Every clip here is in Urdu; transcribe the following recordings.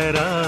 قدموں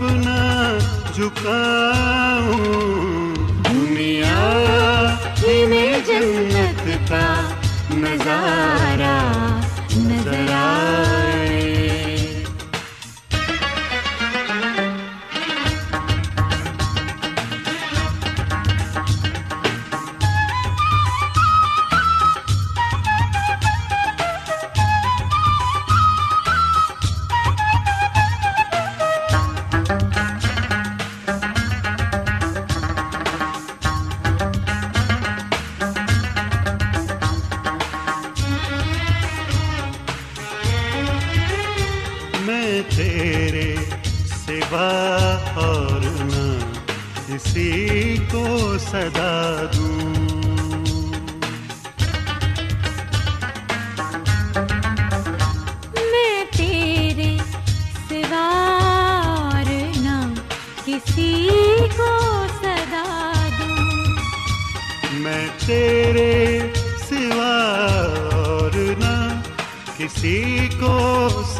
اپنا جھکاؤں۔ دنیا میں جنت کا نظارہ۔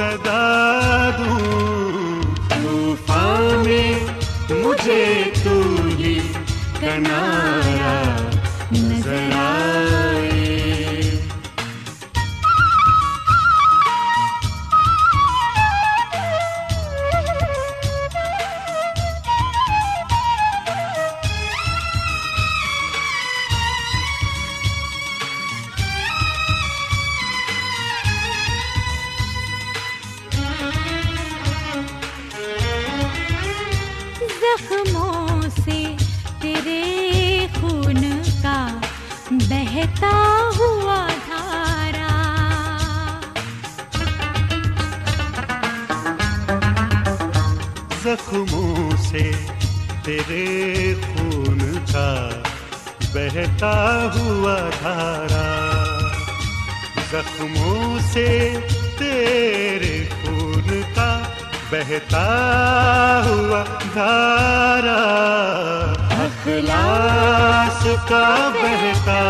صدا دوں طوفان میں مجھے تو ہی کنارا زخموں سے تیرے خون کا بہتا ہوا دھارا۔ زخموں سے تیرے خون کا بہتا ہوا دھارا۔ اخلاص کا بہتا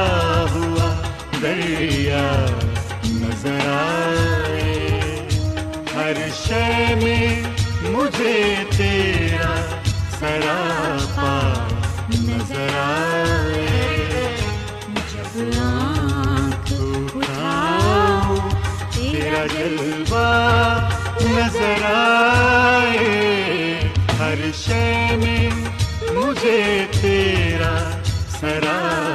ہوا دریا نظر آئے۔ ہر شے میں مجھے تیرا سراپا نظر آئے۔ جب آنکھ اٹھاؤں، تیرا جلوہ نظر آئے۔ ہر شے میں مجھے تیرا سراپا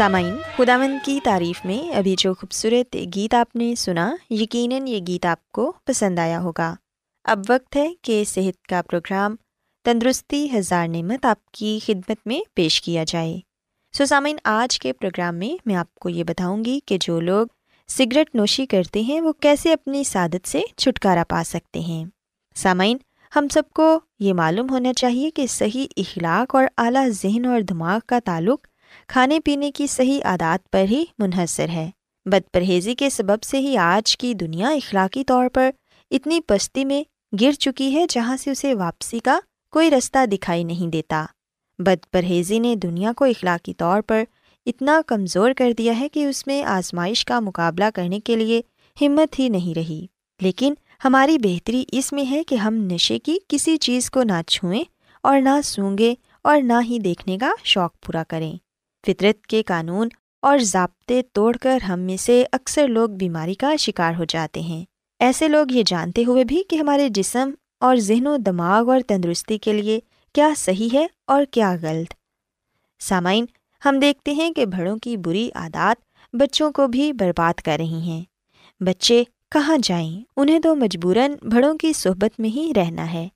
سامعین، خداوند کی تعریف میں ابھی جو خوبصورت گیت آپ نے سنا، یقیناً یہ گیت آپ کو پسند آیا ہوگا۔ اب وقت ہے کہ صحت کا پروگرام تندرستی ہزار نعمت آپ کی خدمت میں پیش کیا جائے۔ سو سامعین، آج کے پروگرام میں میں آپ کو یہ بتاؤں گی کہ جو لوگ سگریٹ نوشی کرتے ہیں، وہ کیسے اپنی سعادت سے چھٹکارا پا سکتے ہیں۔ سامعین، ہم سب کو یہ معلوم ہونا چاہیے کہ صحیح اخلاق اور اعلیٰ ذہن اور دماغ کا تعلق کھانے پینے کی صحیح عادات پر ہی منحصر ہے۔ بد پرہیزی کے سبب سے ہی آج کی دنیا اخلاقی طور پر اتنی پستی میں گر چکی ہے جہاں سے اسے واپسی کا کوئی رستہ دکھائی نہیں دیتا۔ بد پرہیزی نے دنیا کو اخلاقی طور پر اتنا کمزور کر دیا ہے کہ اس میں آزمائش کا مقابلہ کرنے کے لیے ہمت ہی نہیں رہی۔ لیکن ہماری بہتری اس میں ہے کہ ہم نشے کی کسی چیز کو نہ چھوئیں اور نہ سونگیں اور نہ ہی دیکھنے کا شوق پورا کریں۔ فطرت کے قانون اور ضابطے توڑ کر ہم میں سے اکثر لوگ بیماری کا شکار ہو جاتے ہیں۔ ایسے لوگ یہ جانتے ہوئے بھی کہ ہمارے جسم اور ذہن و دماغ اور تندرستی کے لیے کیا صحیح ہے اور کیا غلط۔ سامعین، ہم دیکھتے ہیں کہ بڑوں کی بری عادات بچوں کو بھی برباد کر رہی ہیں۔ بچے کہاں جائیں؟ انہیں تو مجبوراً بڑوں کی صحبت میں ہی رہنا ہے۔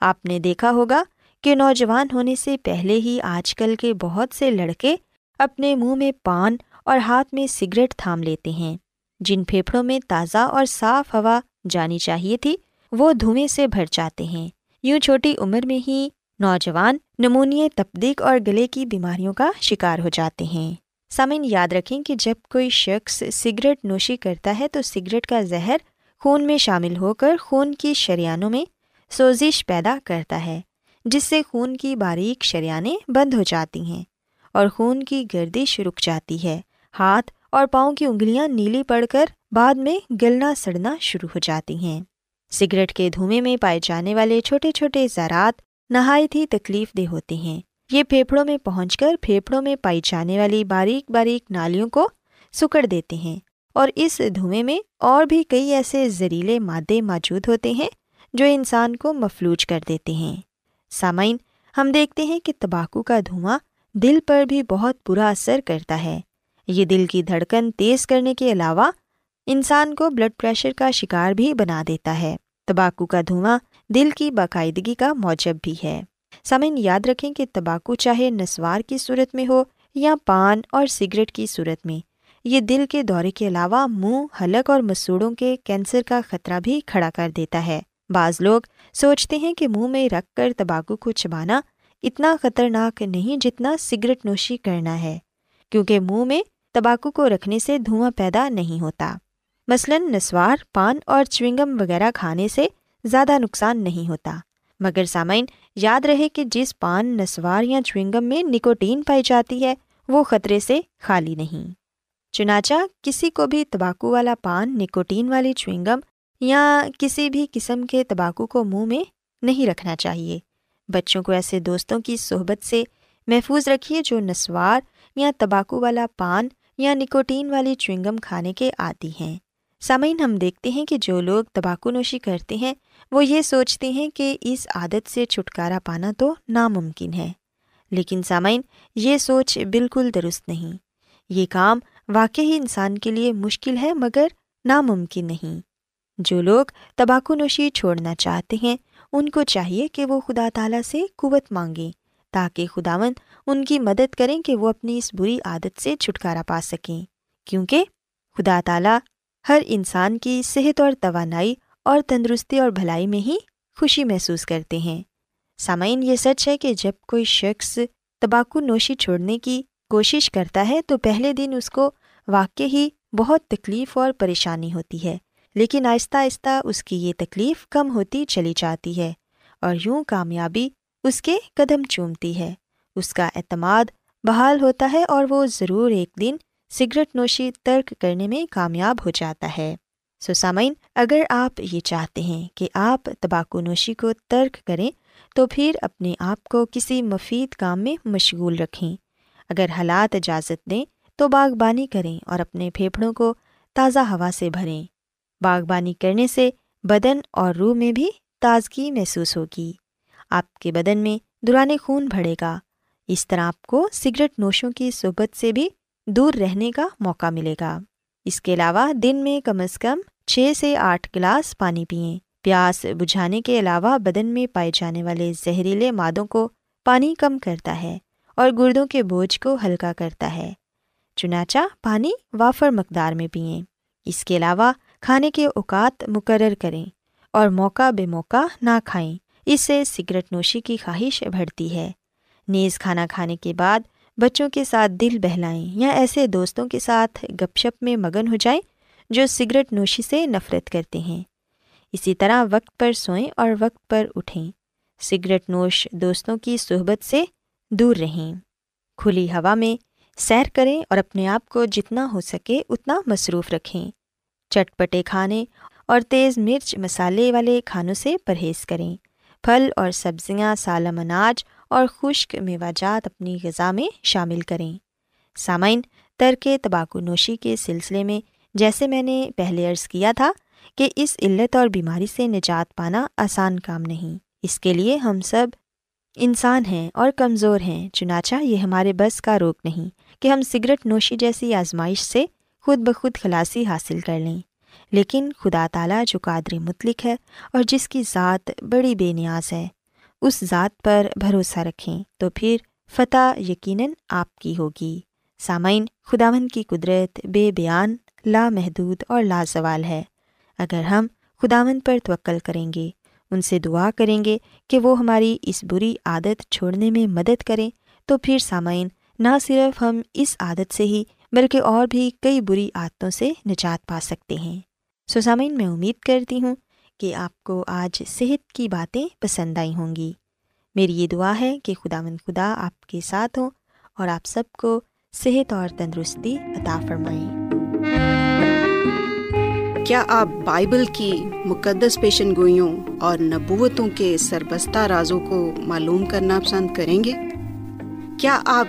آپ نے دیکھا ہوگا کہ نوجوان ہونے سے پہلے ہی آج کل کے بہت سے لڑکے اپنے منہ میں پان اور ہاتھ میں سگریٹ تھام لیتے ہیں۔ جن پھیپھڑوں میں تازہ اور صاف ہوا جانی چاہیے تھی، وہ دھوئیں سے بھر جاتے ہیں۔ یوں چھوٹی عمر میں ہی نوجوان نمونیے تپدیق اور گلے کی بیماریوں کا شکار ہو جاتے ہیں۔ سامعین، یاد رکھیں کہ جب کوئی شخص سگریٹ نوشی کرتا ہے تو سگریٹ کا زہر خون میں شامل ہو کر خون کی شریانوں میں سوزش پیدا کرتا ہے، جس سے خون کی باریک شریانیں بند ہو جاتی ہیں۔ اور خون کی گردش رک جاتی ہے۔ ہاتھ اور پاؤں کی انگلیاں نیلی پڑ کر بعد میں گلنا سڑنا شروع ہو جاتی ہیں۔ سگریٹ کے دھوئیں میں پائے جانے والے چھوٹے چھوٹے زراعت نہایت ہی تکلیف دہ ہوتے ہیں۔ یہ پھیپھڑوں میں پہنچ کر پھیپھڑوں میں پائی جانے والی باریک باریک نالیوں کو سکڑ دیتے ہیں اور اس دھوئیں میں اور بھی کئی ایسے زہریلے مادے موجود ہوتے ہیں جو انسان کو مفلوج کر دیتے ہیں۔ سامعین، ہم دیکھتے ہیں کہ تمباکو کا دھواں دل پر بھی بہت برا اثر کرتا ہے۔ یہ دل کی دھڑکن تیز کرنے کے علاوہ انسان کو بلڈ پریشر کا شکار بھی بنا دیتا ہے۔ تمباکو کا دھواں دل کی باقاعدگی کا موجب بھی ہے۔ سامعین، یاد رکھیں کہ تمباکو چاہے نسوار کی صورت میں ہو یا پان اور سگریٹ کی صورت میں، یہ دل کے دورے کے علاوہ منہ، حلق اور مسوڑوں کے کینسر کا خطرہ بھی کھڑا کر دیتا ہے۔ بعض لوگ سوچتے ہیں کہ منہ میں رکھ کر تمباکو کو چبانا اتنا خطرناک نہیں جتنا سگریٹ نوشی کرنا ہے، کیونکہ منہ میں تمباکو کو رکھنے سے دھواں پیدا نہیں ہوتا۔ مثلاً نسوار، پان اور چوئنگم وغیرہ کھانے سے زیادہ نقصان نہیں ہوتا۔ مگر سامعین، یاد رہے کہ جس پان، نسوار یا چوئنگم میں نکوٹین پائی جاتی ہے، وہ خطرے سے خالی نہیں۔ چنانچہ، کسی کو بھی تمباکو والا پان، نکوٹین والی چوئنگم یا کسی بھی قسم کے تمباکو کو منہ میں نہیں رکھنا چاہیے۔ بچوں کو ایسے دوستوں کی صحبت سے محفوظ رکھیے جو نسوار یا تمباکو والا پان یا نکوٹین والی چوئنگم کھانے کے عادی ہیں۔ سامعین، ہم دیکھتے ہیں کہ جو لوگ تمباکو نوشی کرتے ہیں، وہ یہ سوچتے ہیں کہ اس عادت سے چھٹکارا پانا تو ناممکن ہے۔ لیکن سامعین، یہ سوچ بالکل درست نہیں۔ یہ کام واقعی انسان کے لیے مشکل ہے مگر ناممکن نہیں۔ جو لوگ تباکو نوشی چھوڑنا چاہتے ہیں ان کو چاہیے کہ وہ خدا تعالیٰ سے قوت مانگیں تاکہ خداون ان کی مدد کریں کہ وہ اپنی اس بری عادت سے چھٹکارا پا سکیں۔ کیونکہ خدا تعالیٰ ہر انسان کی صحت اور توانائی اور تندرستی اور بھلائی میں ہی خوشی محسوس کرتے ہیں۔ سامعین، یہ سچ ہے کہ جب کوئی شخص تباکو نوشی چھوڑنے کی کوشش کرتا ہے، تو پہلے دن اس کو واقع ہی بہت تکلیف اور پریشانی ہوتی ہے۔ لیکن آہستہ آہستہ اس کی یہ تکلیف کم ہوتی چلی جاتی ہے اور یوں کامیابی اس کے قدم چومتی ہے۔ اس کا اعتماد بحال ہوتا ہے اور وہ ضرور ایک دن سگریٹ نوشی ترک کرنے میں کامیاب ہو جاتا ہے۔ سو سامعین، اگر آپ یہ چاہتے ہیں کہ آپ تباکو نوشی کو ترک کریں، تو پھر اپنے آپ کو کسی مفید کام میں مشغول رکھیں۔ اگر حالات اجازت دیں، تو باغبانی کریں اور اپنے پھیپھڑوں کو تازہ ہوا سے بھریں۔ باغبانی کرنے سے بدن اور روح میں بھی تازگی محسوس ہوگی۔ آپ کے بدن میں دوران خون بڑھے گا۔ اس طرح آپ کو سگریٹ نوشوں کی صحبت سے بھی دور رہنے کا موقع ملے گا۔ اس کے علاوہ دن میں کم از کم چھ سے آٹھ گلاس پانی پئیں پیاس بجھانے کے علاوہ بدن میں پائے جانے والے زہریلے مادوں کو پانی کم کرتا ہے اور گردوں کے بوجھ کو ہلکا کرتا ہے۔ چنانچہ پانی وافر مقدار میں پئیں اس کے علاوہ کھانے کے اوقات مقرر کریں اور موقع بے موقع نہ کھائیں۔ اس سے سگریٹ نوشی کی خواہش بڑھتی ہے۔ نیز کھانا کھانے کے بعد بچوں کے ساتھ دل بہلائیں یا ایسے دوستوں کے ساتھ گپ شپ میں مگن ہو جائیں جو سگریٹ نوشی سے نفرت کرتے ہیں۔ اسی طرح وقت پر سوئیں اور وقت پر اٹھیں۔ سگریٹ نوش دوستوں کی صحبت سے دور رہیں۔ کھلی ہوا میں سیر کریں اور اپنے آپ کو جتنا ہو سکے اتنا مصروف رکھیں۔ چٹپٹے کھانے اور تیز مرچ مسالے والے کھانوں سے پرہیز کریں۔ پھل اور سبزیاں سالم اناج اور خشک میوہ جات اپنی غذا میں شامل کریں۔ سامعین، ترک تباکو نوشی کے سلسلے میں جیسے میں نے پہلے عرض کیا تھا کہ اس علت اور بیماری سے نجات پانا آسان کام نہیں۔ اس کے لیے ہم سب انسان ہیں اور کمزور ہیں، چنانچہ یہ ہمارے بس کا روک نہیں کہ ہم سگریٹ نوشی جیسی آزمائش سے خود بخود خلاصی حاصل کر لیں۔ لیکن خدا تعالیٰ جو قادر مطلق ہے اور جس کی ذات بڑی بے نیاز ہے، اس ذات پر بھروسہ رکھیں تو پھر فتح یقیناً آپ کی ہوگی۔ سامعین خداون کی قدرت بے بیان، لامحدود اور لازوال ہے۔ اگر ہم خداون پر توکل کریں گے، ان سے دعا کریں گے کہ وہ ہماری اس بری عادت چھوڑنے میں مدد کریں، تو پھر سامعین، نہ صرف ہم اس عادت سے ہی بلکہ اور بھی کئی بری عادتوں سے نجات پا سکتے ہیں۔ سو سامعین میں امید کرتی ہوں کہ آپ کو آج صحت کی باتیں پسند آئی ہوں گی۔ میری یہ دعا ہے کہ خدا مند خدا آپ کے ساتھ ہوں اور آپ سب کو صحت اور تندرستی عطا فرمائیں کیا آپ بائبل کی مقدس پیشن گوئیوں اور نبوتوں کے سربستہ رازوں کو معلوم کرنا پسند کریں گے؟ کیا آپ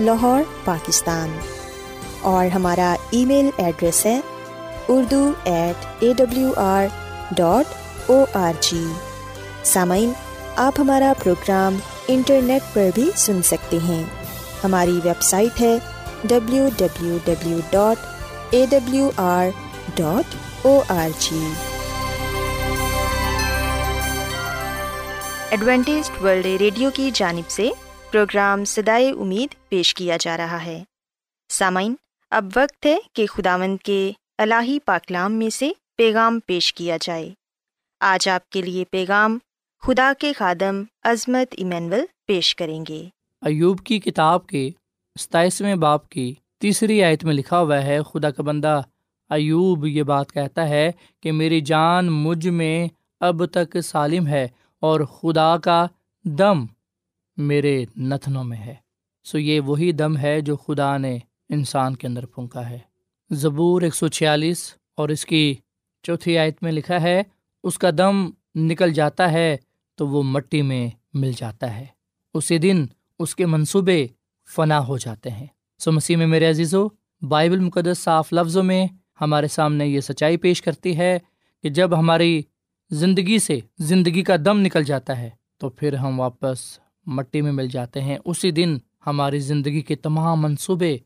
لاہور، پاکستان۔ اور ہمارا ای میل ایڈریس ہے Urdu at A W R dot O R G سامعین، آپ ہمارا پروگرام انٹرنیٹ پر بھی سن سکتے ہیں۔ ہماری ویب سائٹ ہے W W W dot A W R dot O R G Adventist world radio کی جانب سے پروگرام سدائے امید پیش کیا جا رہا ہے۔ سامعین، اب وقت ہے کہ خداوند کے الہی پاکلام میں سے پیغام پیش کیا جائے۔ آج آپ کے لیے پیغام خدا کے خادم عظمت ایمینول پیش کریں گے۔ ایوب کی کتاب کے ستائیسویں باپ کی تیسری آیت میں لکھا ہوا ہے، خدا کا بندہ ایوب یہ بات کہتا ہے کہ میری جان مجھ میں اب تک سالم ہے اور خدا کا دم میرے نتنوں میں ہے۔ سو یہ وہی دم ہے جو خدا نے انسان کے اندر پھونکا ہے۔ زبور ایک سو چھیالیس اور اس کی چوتھی آیت میں لکھا ہے، اس کا دم نکل جاتا ہے تو وہ مٹی میں مل جاتا ہے۔ اسی دن اس کے منصوبے فنا ہو جاتے ہیں۔ سو مسیح میں میرے عزیز و بائبل مقدس صاف لفظوں میں ہمارے سامنے یہ سچائی پیش کرتی ہے کہ جب ہماری زندگی سے زندگی کا دم نکل جاتا ہے تو پھر ہم واپس مٹی میں مل جاتے ہیں۔ اسی دن ہماری زندگی کے تمام منصوبے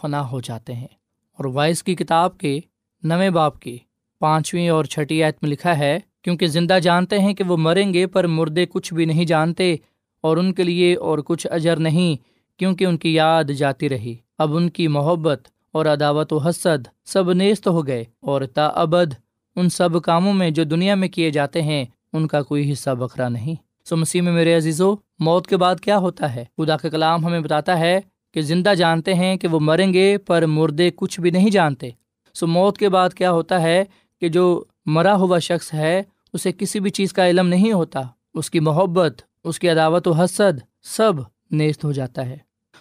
فنا ہو جاتے ہیں۔ اور وائس کی کتاب کے نویں باپ کی پانچویں اور چھٹی آیت میں لکھا ہے، کیونکہ زندہ جانتے ہیں کہ وہ مریں گے، پر مردے کچھ بھی نہیں جانتے اور ان کے لیے اور کچھ اجر نہیں، کیونکہ ان کی یاد جاتی رہی۔ اب ان کی محبت اور عداوت و حسد سب نیست ہو گئے اور تا ابد ان سب کاموں میں جو دنیا میں کیے جاتے ہیں، ان کا کوئی حصہ بکھرا نہیں۔ سو مسیح میں میرے عزیزو موت کے بعد کیا ہوتا ہے؟ خدا کا کلام ہمیں بتاتا ہے کہ زندہ جانتے ہیں کہ وہ مریں گے پر مردے کچھ بھی نہیں جانتے۔ سو موت کے بعد کیا ہوتا ہے کہ جو مرا ہوا شخص ہے، اسے کسی بھی چیز کا علم نہیں ہوتا۔ اس کی محبت، اس کی عداوت و حسد سب نیست ہو جاتا ہے۔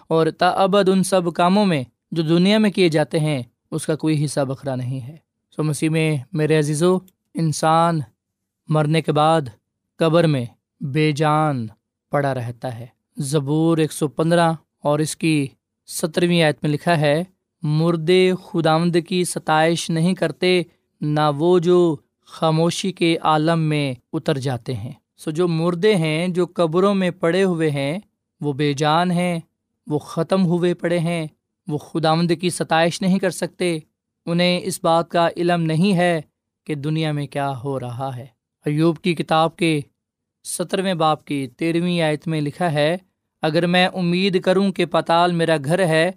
اور تا ابد ان سب کاموں میں جو دنیا میں کیے جاتے ہیں، اس کا کوئی حصہ بکھرا نہیں ہے۔ سو مسیح میں، میرے عزیزو، انسان مرنے کے بعد قبر میں بے جان پڑا رہتا ہے۔ زبور ایک سو پندرہ اور اس کی سترویں آیت میں لکھا ہے، مردے خدامد کی ستائش نہیں کرتے، نہ وہ جو خاموشی کے عالم میں اتر جاتے ہیں۔ سو جو مردے ہیں، جو قبروں میں پڑے ہوئے ہیں، وہ بے جان ہیں، وہ ختم ہوئے پڑے ہیں، وہ خداوند کی ستائش نہیں کر سکتے۔ انہیں اس بات کا علم نہیں ہے کہ دنیا میں کیا ہو رہا ہے۔ ایوب کی کتاب کے سترویں باپ کی تیرہویں آیت میں لکھا ہے، اگر میں امید کروں کہ پتال میرا گھر ہے،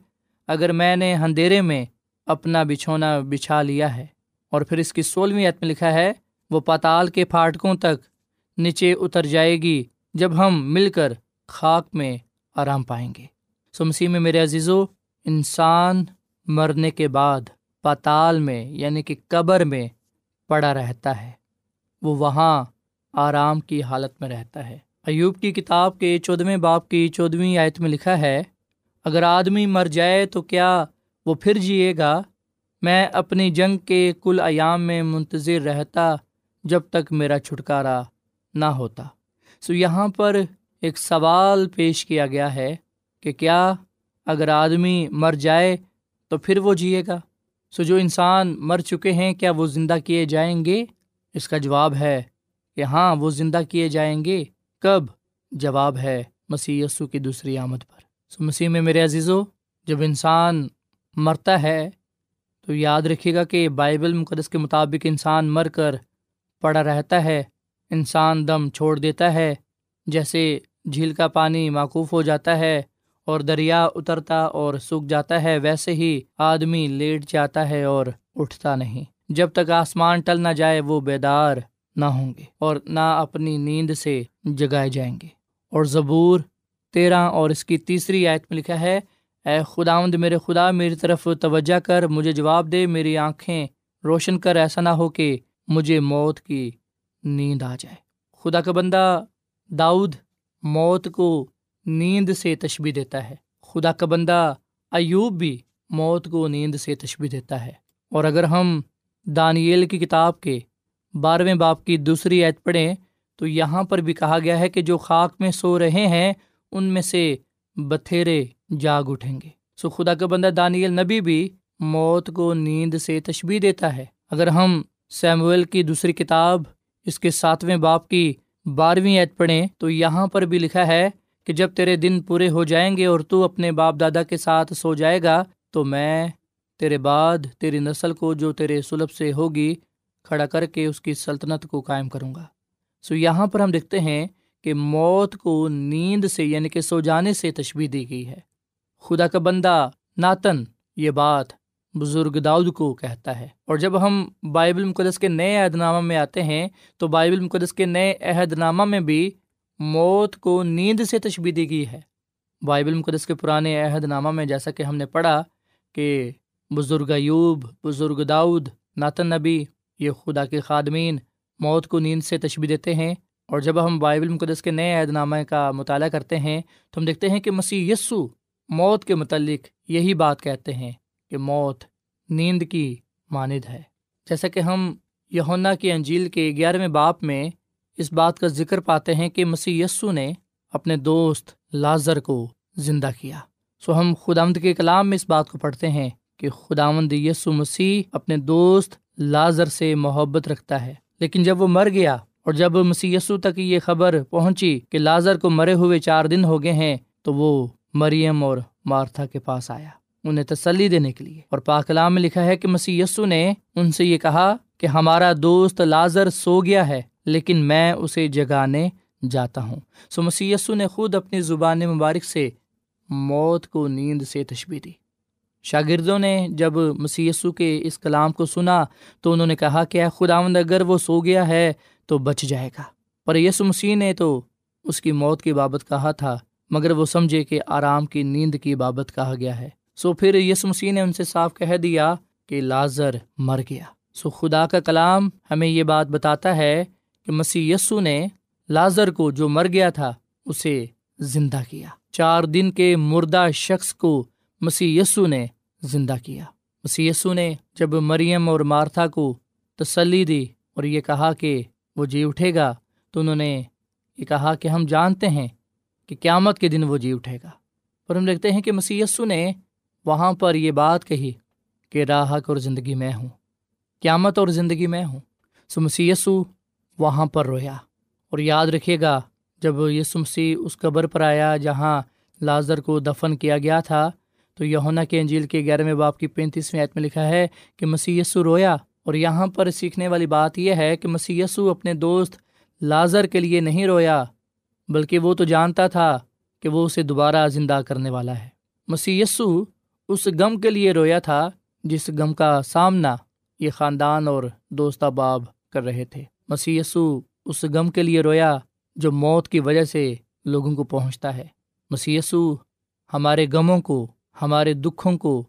اگر میں نے اندھیرے میں اپنا بچھونا بچھا لیا ہے۔ اور پھر اس کی سولہویں آیت میں لکھا ہے، وہ پتال کے پھاٹکوں تک نیچے اتر جائے گی جب ہم مل کر خاک میں آرام پائیں گے۔ سو مسیح میں میرے عزیزو، انسان مرنے کے بعد پتال میں یعنی کہ قبر میں پڑا رہتا ہے۔ وہ وہاں آرام کی حالت میں رہتا ہے۔ ایوب کی کتاب کے چودھویں باپ کی چودھویں آیت میں لکھا ہے، اگر آدمی مر جائے تو کیا وہ پھر جیے گا؟ میں اپنی جنگ کے کل ایام میں منتظر رہتا جب تک میرا چھٹکارا نہ ہوتا۔ سو یہاں پر ایک سوال پیش کیا گیا ہے کہ کیا اگر آدمی مر جائے تو پھر وہ جیے گا؟ سو جو انسان مر چکے ہیں، کیا وہ زندہ کیے جائیں گے؟ اس کا جواب ہے کہ ہاں وہ زندہ کیے جائیں گے۔ کب؟ جواب ہے مسیح یسو کی دوسری آمد پر۔ سو مسیح میں میرے عزیزو، جب انسان مرتا ہے تو یاد رکھیے گا کہ بائبل مقدس کے مطابق انسان مر کر پڑا رہتا ہے۔ انسان دم چھوڑ دیتا ہے، جیسے جھیل کا پانی معقوف ہو جاتا ہے اور دریا اترتا اور سوکھ جاتا ہے، ویسے ہی آدمی لیٹ جاتا ہے اور اٹھتا نہیں۔ جب تک آسمان ٹل نہ جائے، وہ بیدار نہ ہوں گے اور نہ اپنی نیند سے جگائے جائیں گے۔ اور زبور تیرہ اور اس کی تیسری آیت میں لکھا ہے، اے خداوند میرے خدا، میری طرف توجہ کر، مجھے جواب دے، میری آنکھیں روشن کر، ایسا نہ ہو کہ مجھے موت کی نیند آ جائے۔ خدا کا بندہ داؤد موت کو نیند سے تشبی دیتا ہے۔ خدا کا بندہ ایوب بھی موت کو نیند سے تشبی دیتا ہے۔ اور اگر ہم دانیل کی کتاب کے بارہویں باپ کی دوسری عید پڑھیں تو یہاں پر بھی کہا گیا ہے کہ جو خاک میں سو رہے ہیں، ان میں سے بتھیرے جاگ اٹھیں گے۔ سو خدا کا بندہ دانیل نبی بھی موت کو نیند سے تشبی دیتا ہے۔ اگر ہم سیمویل کی دوسری کتاب، اس کے ساتویں باپ کی بارہویں عید پڑھیں تو یہاں پر بھی لکھا ہے کہ جب تیرے دن پورے ہو جائیں گے اور تو اپنے باپ دادا کے ساتھ سو جائے گا، تو میں تیرے بعد تیری نسل کو جو تیرے سلب سے ہوگی کھڑا کر کے اس کی سلطنت کو قائم کروں گا۔ سو یہاں پر ہم دیکھتے ہیں کہ موت کو نیند سے یعنی کہ سو جانے سے تشبیح دی گئی ہے۔ خدا کا بندہ ناتن، یہ بات بزرگ داؤد کو کہتا ہے۔ اور جب ہم بائبل مقدس کے نئے عہد نامہ میں آتے ہیں، تو بائبل مقدس کے نئے عہد نامہ میں بھی موت کو نیند سے تشبیح دی گئی ہے۔ بائبل مقدس کے پرانے عہد نامہ میں جیسا کہ ہم نے پڑھا کہ بزرگ ایوب، بزرگ داؤد، ناتن نبی یہ خدا کے خادمین موت کو نیند سے تشبیح دیتے ہیں اور جب ہم بائبل مقدس کے نئے عہد نامہ کا مطالعہ کرتے ہیں تو ہم دیکھتے ہیں کہ مسیح یسو موت کے متعلق یہی بات کہتے ہیں کہ موت نیند کی ماند ہے۔ جیسا کہ ہم یونا کی انجیل کے گیارہویں باپ میں اس بات کا ذکر پاتے ہیں کہ مسیح یسو نے اپنے دوست لازر کو زندہ کیا۔ سو ہم خدامد کے کلام میں اس بات کو پڑھتے ہیں کہ خداوند یسو مسیح اپنے دوست لازر سے محبت رکھتا ہے۔ لیکن جب وہ مر گیا اور جب مسی یسو تک یہ خبر پہنچی کہ لازر کو مرے ہوئے چار دن ہو گئے ہیں، تو وہ مریم اور مارتھا کے پاس آیا۔ انہیں تسلی دینے کے لیے۔ اور پاکلام میں لکھا ہے کہ مسی یسو نے ان سے یہ کہا کہ ہمارا دوست لازر سو گیا ہے، لیکن میں اسے جگانے جاتا ہوں۔ سو مسی یسو نے خود اپنی زبان مبارک سے موت کو نیند سے تشبیح دی۔ شاگردوں نے جب مسیسو کے اس کلام کو سنا تو انہوں نے کہا کہ اے خداوند، اگر وہ سو گیا ہے تو بچ جائے گا۔ پر یسو مسیح نے تو اس کی موت کی بابت کہا تھا، مگر وہ سمجھے کہ آرام کی نیند کی بابت کہا گیا ہے۔ سو پھر یس مسیح نے ان سے صاف کہہ دیا کہ لازر مر گیا۔ سو خدا کا کلام ہمیں یہ بات بتاتا ہے کہ مسیح یسو نے لازر کو جو مر گیا تھا، اسے زندہ کیا۔ چار دن کے مردہ شخص کو مسیح یسو نے زندہ کیا۔ مسیح یسو نے جب مریم اور مارتھا کو تسلی دی اور یہ کہا کہ وہ جی اٹھے گا، تو انہوں نے یہ کہا کہ ہم جانتے ہیں کہ قیامت کے دن وہ جی اٹھے گا۔ اور ہم دیکھتے ہیں کہ مسی نے وہاں پر یہ بات کہی کہ راہک اور زندگی میں ہوں، قیامت اور زندگی میں ہوں۔ سو مسی وہاں پر رویا اور یاد رکھیے گا، جب یسو مسیح اس قبر پر آیا جہاں لازر کو دفن کیا گیا تھا تو یونا کے انجیل کے گیارہویں باپ کی پینتیسویں عید میں لکھا ہے کہ مسی رویا اور یہاں پر سیکھنے والی بات یہ ہے کہ مسی اپنے دوست لازر کے لیے نہیں رویا، بلکہ وہ تو جانتا تھا کہ وہ اسے دوبارہ زندہ کرنے والا ہے۔ مسی اس غم کے لیے رویا تھا جس غم کا سامنا یہ خاندان اور دوست احباب کر رہے تھے۔ مسی اس غم کے لیے رویا جو موت کی وجہ سے لوگوں کو پہنچتا ہے۔ مسی ہمارے غموں کو ہمارے دکھوں کو،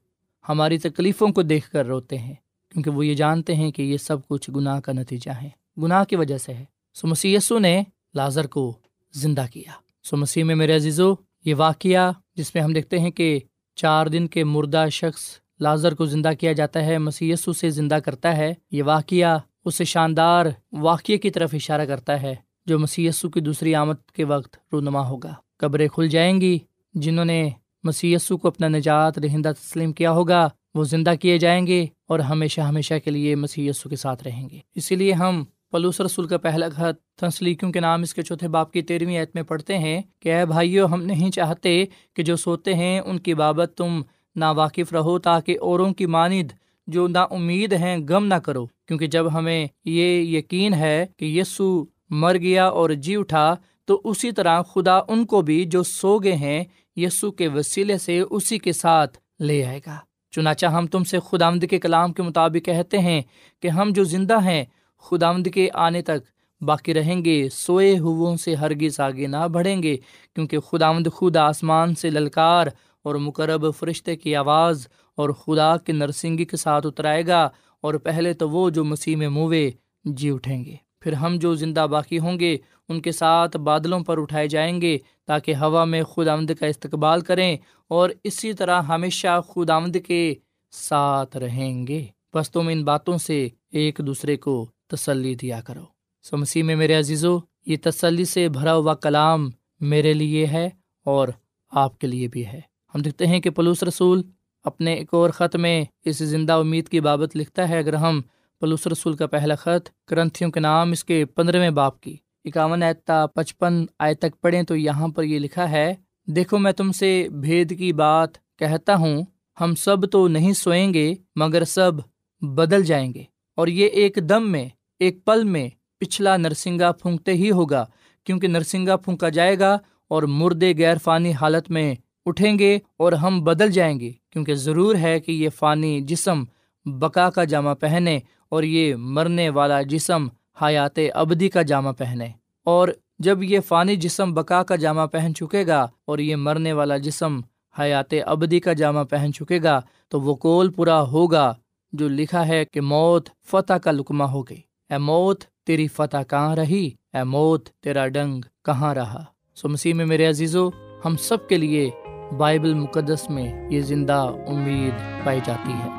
ہماری تکلیفوں کو دیکھ کر روتے ہیں، کیونکہ وہ یہ جانتے ہیں کہ یہ سب کچھ گناہ کا نتیجہ ہے۔ گناہ کی وجہ سے ہے۔ سو مسی نے لازر کو زندہ کیا۔ سو مسیح میں میرے عزیزو، یہ واقعہ جس میں ہم دیکھتے ہیں کہ چار دن کے مردہ شخص لازر کو زندہ کیا جاتا ہے مسی سے زندہ کرتا ہے، یہ واقعہ اس شاندار واقعے کی طرف اشارہ کرتا ہے، جو مسی کی دوسری آمد کے وقت رونما ہوگا۔ قبریں کھل جائیں گی، جنہوں نے مسی کو اپنا نجات رہندہ تسلیم کیا ہوگا، وہ زندہ کیے جائیں گے اور ہمیشہ ہمیشہ کے لیے مسی کے ساتھ رہیں گے۔ اسی لیے ہم پلوس رسول کا پہلا خط تنسلیکیوں کے نام اس کے چوتھے باپ کی تیرہویں عید میں پڑھتے ہیں کہ اے بھائیو، ہم نہیں چاہتے کہ جو سوتے ہیں ان کی بابت تم نا واقف رہو تاکہ اوروں کی ماند جو نا امید ہیں غم نہ کرو۔ کیونکہ جب ہمیں یہ یقین ہے کہ یسو مر گیا اور جی اٹھا، تو اسی طرح خدا ان کو بھی جو سو گئے ہیں یسو کے وسیلے سے اسی کے ساتھ لے آئے گا۔ چنانچہ ہم تم سے خدا آمد کے کلام کے مطابق کہتے ہیں کہ ہم جو زندہ ہیں خدا آمد کے آنے تک باقی رہیں گے، سوئے ہو سے ہرگز آگے نہ بڑھیں گے، کیونکہ خدا آمد خود آسمان سے للکار اور مقرب فرشتے کی آواز اور خدا کے نرسنگی کے ساتھ اترائے گا اور پہلے تو وہ جو مسیح میں موے جی اٹھیں گے۔ پھر ہم جو زندہ باقی ہوں گے، ان کے ساتھ بادلوں پر اٹھائے جائیں گے تاکہ ہوا میں خود آمد کا استقبال کریں اور اسی طرح ہمیشہ خود آمد کے ساتھ رہیں گے۔ بس تم ان باتوں سے ایک دوسرے کو تسلی دیا کرو۔ سو مسیح میں میرے عزیزو، یہ تسلی سے بھرا ہوا کلام میرے لیے ہے اور آپ کے لیے بھی ہے۔ ہم دیکھتے ہیں کہ پلوس رسول اپنے ایک اور خط میں اس زندہ امید کی بابت لکھتا ہے، اگر ہم پلوس رسول کا پہلا خط کرنتھیوں کے نام اس کے پندرہویں باپ کی۔ اکاون آیتا پچپن آئے تک پڑھیں تو یہاں پر یہ لکھا ہے، دیکھو میں تم سے بھید کی بات کہتا ہوں، ہم سب تو نہیں سوئیں گے مگر سب بدل جائیں گے۔ اور یہ ایک دم میں، ایک پل میں پچھلا نرسنگا پھونکتے ہی ہوگا، کیونکہ نرسنگا پھونکا جائے گا اور مردے غیر فانی حالت میں اٹھیں گے اور ہم بدل جائیں گے، کیونکہ ضرور ہے کہ یہ فانی جسم بقا کا جامع پہنے اور یہ مرنے والا جسم حیات ابدی کا جامع پہنے۔ اور جب یہ فانی جسم بقا کا جامع پہن چکے گا اور یہ مرنے والا جسم حیات ابدی کا جامع پہن چکے گا، تو وہ کول پورا ہوگا جو لکھا ہے کہ موت فتح کا لکمہ ہو گئی۔ اے موت، تیری فتح کہاں رہی؟ اے موت، تیرا ڈنگ کہاں رہا؟ سو مسیح میں میرے عزیزو، ہم سب کے لیے بائبل مقدس میں یہ زندہ امید پائی جاتی ہے۔